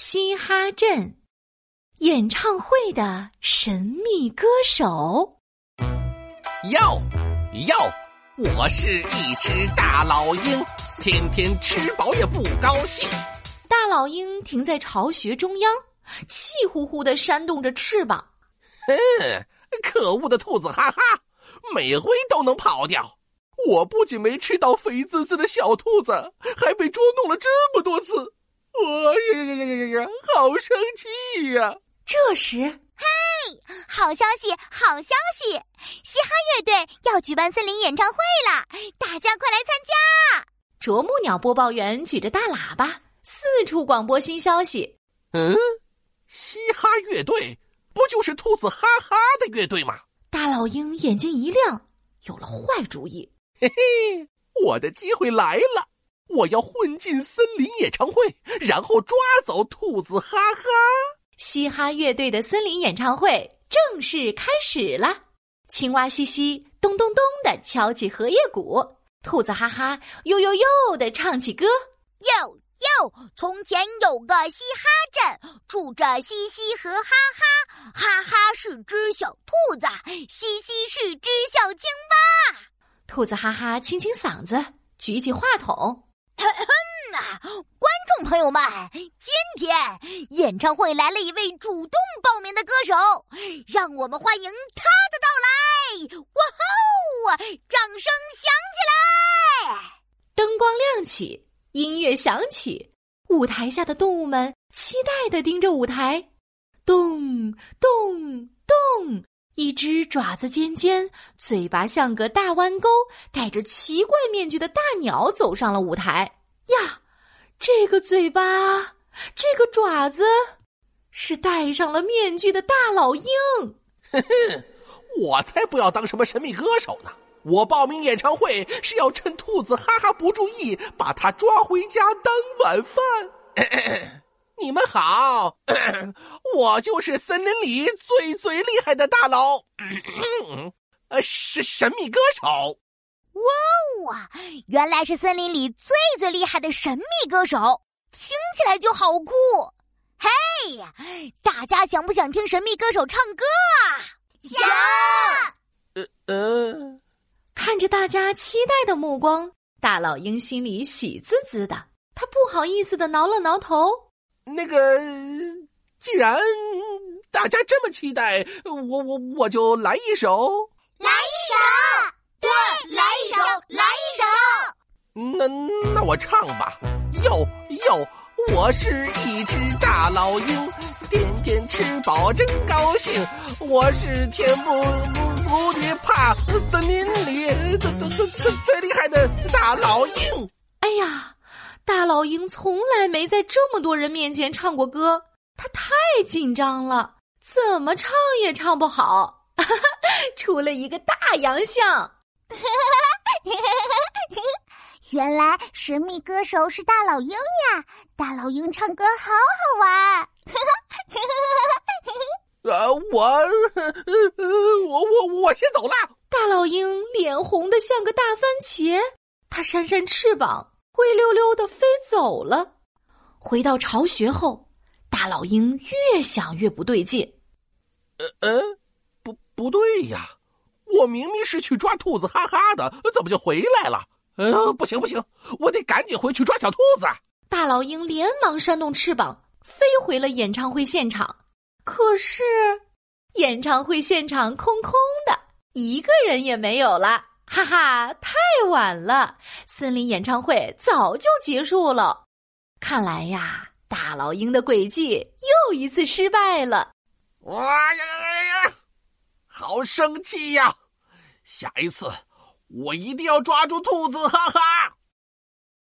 嘻哈镇演唱会的神秘歌手。哟哟，我是一只大老鹰，天天吃饱也不高兴。大老鹰停在巢穴中央，气呼呼的扇动着翅膀。哼，可恶的兔子哈哈，每回都能跑掉。我不仅没吃到肥滋滋的小兔子，还被捉弄了这么多次，我呀呀呀呀呀，好生气呀！这时，嘿，好消息，好消息！嘻哈乐队要举办森林演唱会了，大家快来参加！啄木鸟播报员举着大喇叭，四处广播新消息。嗯，嘻哈乐队不就是兔子哈哈的乐队吗？大老鹰眼睛一亮，有了坏主意。嘿嘿，我的机会来了！我要混进森林演唱会，然后抓走兔子哈哈。嘻哈乐队的森林演唱会正式开始了。青蛙西西咚咚咚的敲起荷叶鼓，兔子哈哈呦呦呦的唱起歌。哟哟，从前有个嘻哈镇，住着嘻嘻和哈哈。哈哈是只小兔子，嘻嘻是只小青蛙。兔子哈哈清清嗓子，举起话筒：“啊，观众朋友们，今天演唱会来了一位主动报名的歌手，让我们欢迎他的到来！哇吼！掌声响起来！灯光亮起，音乐响起，舞台下的动物们期待的盯着舞台，咚咚。”一只爪子尖尖、嘴巴像个大弯钩、戴着奇怪面具的大鸟走上了舞台。呀，这个嘴巴，这个爪子，是戴上了面具的大老鹰。哼哼，我才不要当什么神秘歌手呢！我报名演唱会是要趁兔子哈哈不注意，把它抓回家当晚饭。你们好，我就是森林里最最厉害的大佬，呃，是神秘歌手。哇哦，原来是森林里最最厉害的神秘歌手，听起来就好酷。嘿呀，大家想不想听神秘歌手唱歌啊？想。呃呃，看着大家期待的目光，大老鹰心里喜滋滋的，他不好意思的挠了挠头。那个，既然大家这么期待，我我我就来一首，来一首，对，来一首，来一首。那那我唱吧，哟哟，我是一只大老鹰，天天吃饱真高兴。我是天不不不的怕，森林里最最最最最厉害的大老鹰。哎呀！大老鹰从来没在这么多人面前唱过歌，他太紧张了，怎么唱也唱不好，出了一个大洋相。原来神秘歌手是大老鹰呀！大老鹰唱歌好好玩。啊，我，我我我先走了。大老鹰脸红的像个大番茄，它扇扇翅膀。灰溜溜的飞走了。回到巢穴后，大老鹰越想越不对劲。呃呃，不不对呀，我明明是去抓兔子哈哈的，怎么就回来了？呃，不行不行，我得赶紧回去抓小兔子。大老鹰连忙扇动翅膀，飞回了演唱会现场。可是，演唱会现场空空的，一个人也没有了。哈哈，太晚了！森林演唱会早就结束了。看来呀，大老鹰的诡计又一次失败了。哇呀呀呀！好生气呀！下一次我一定要抓住兔子，哈哈！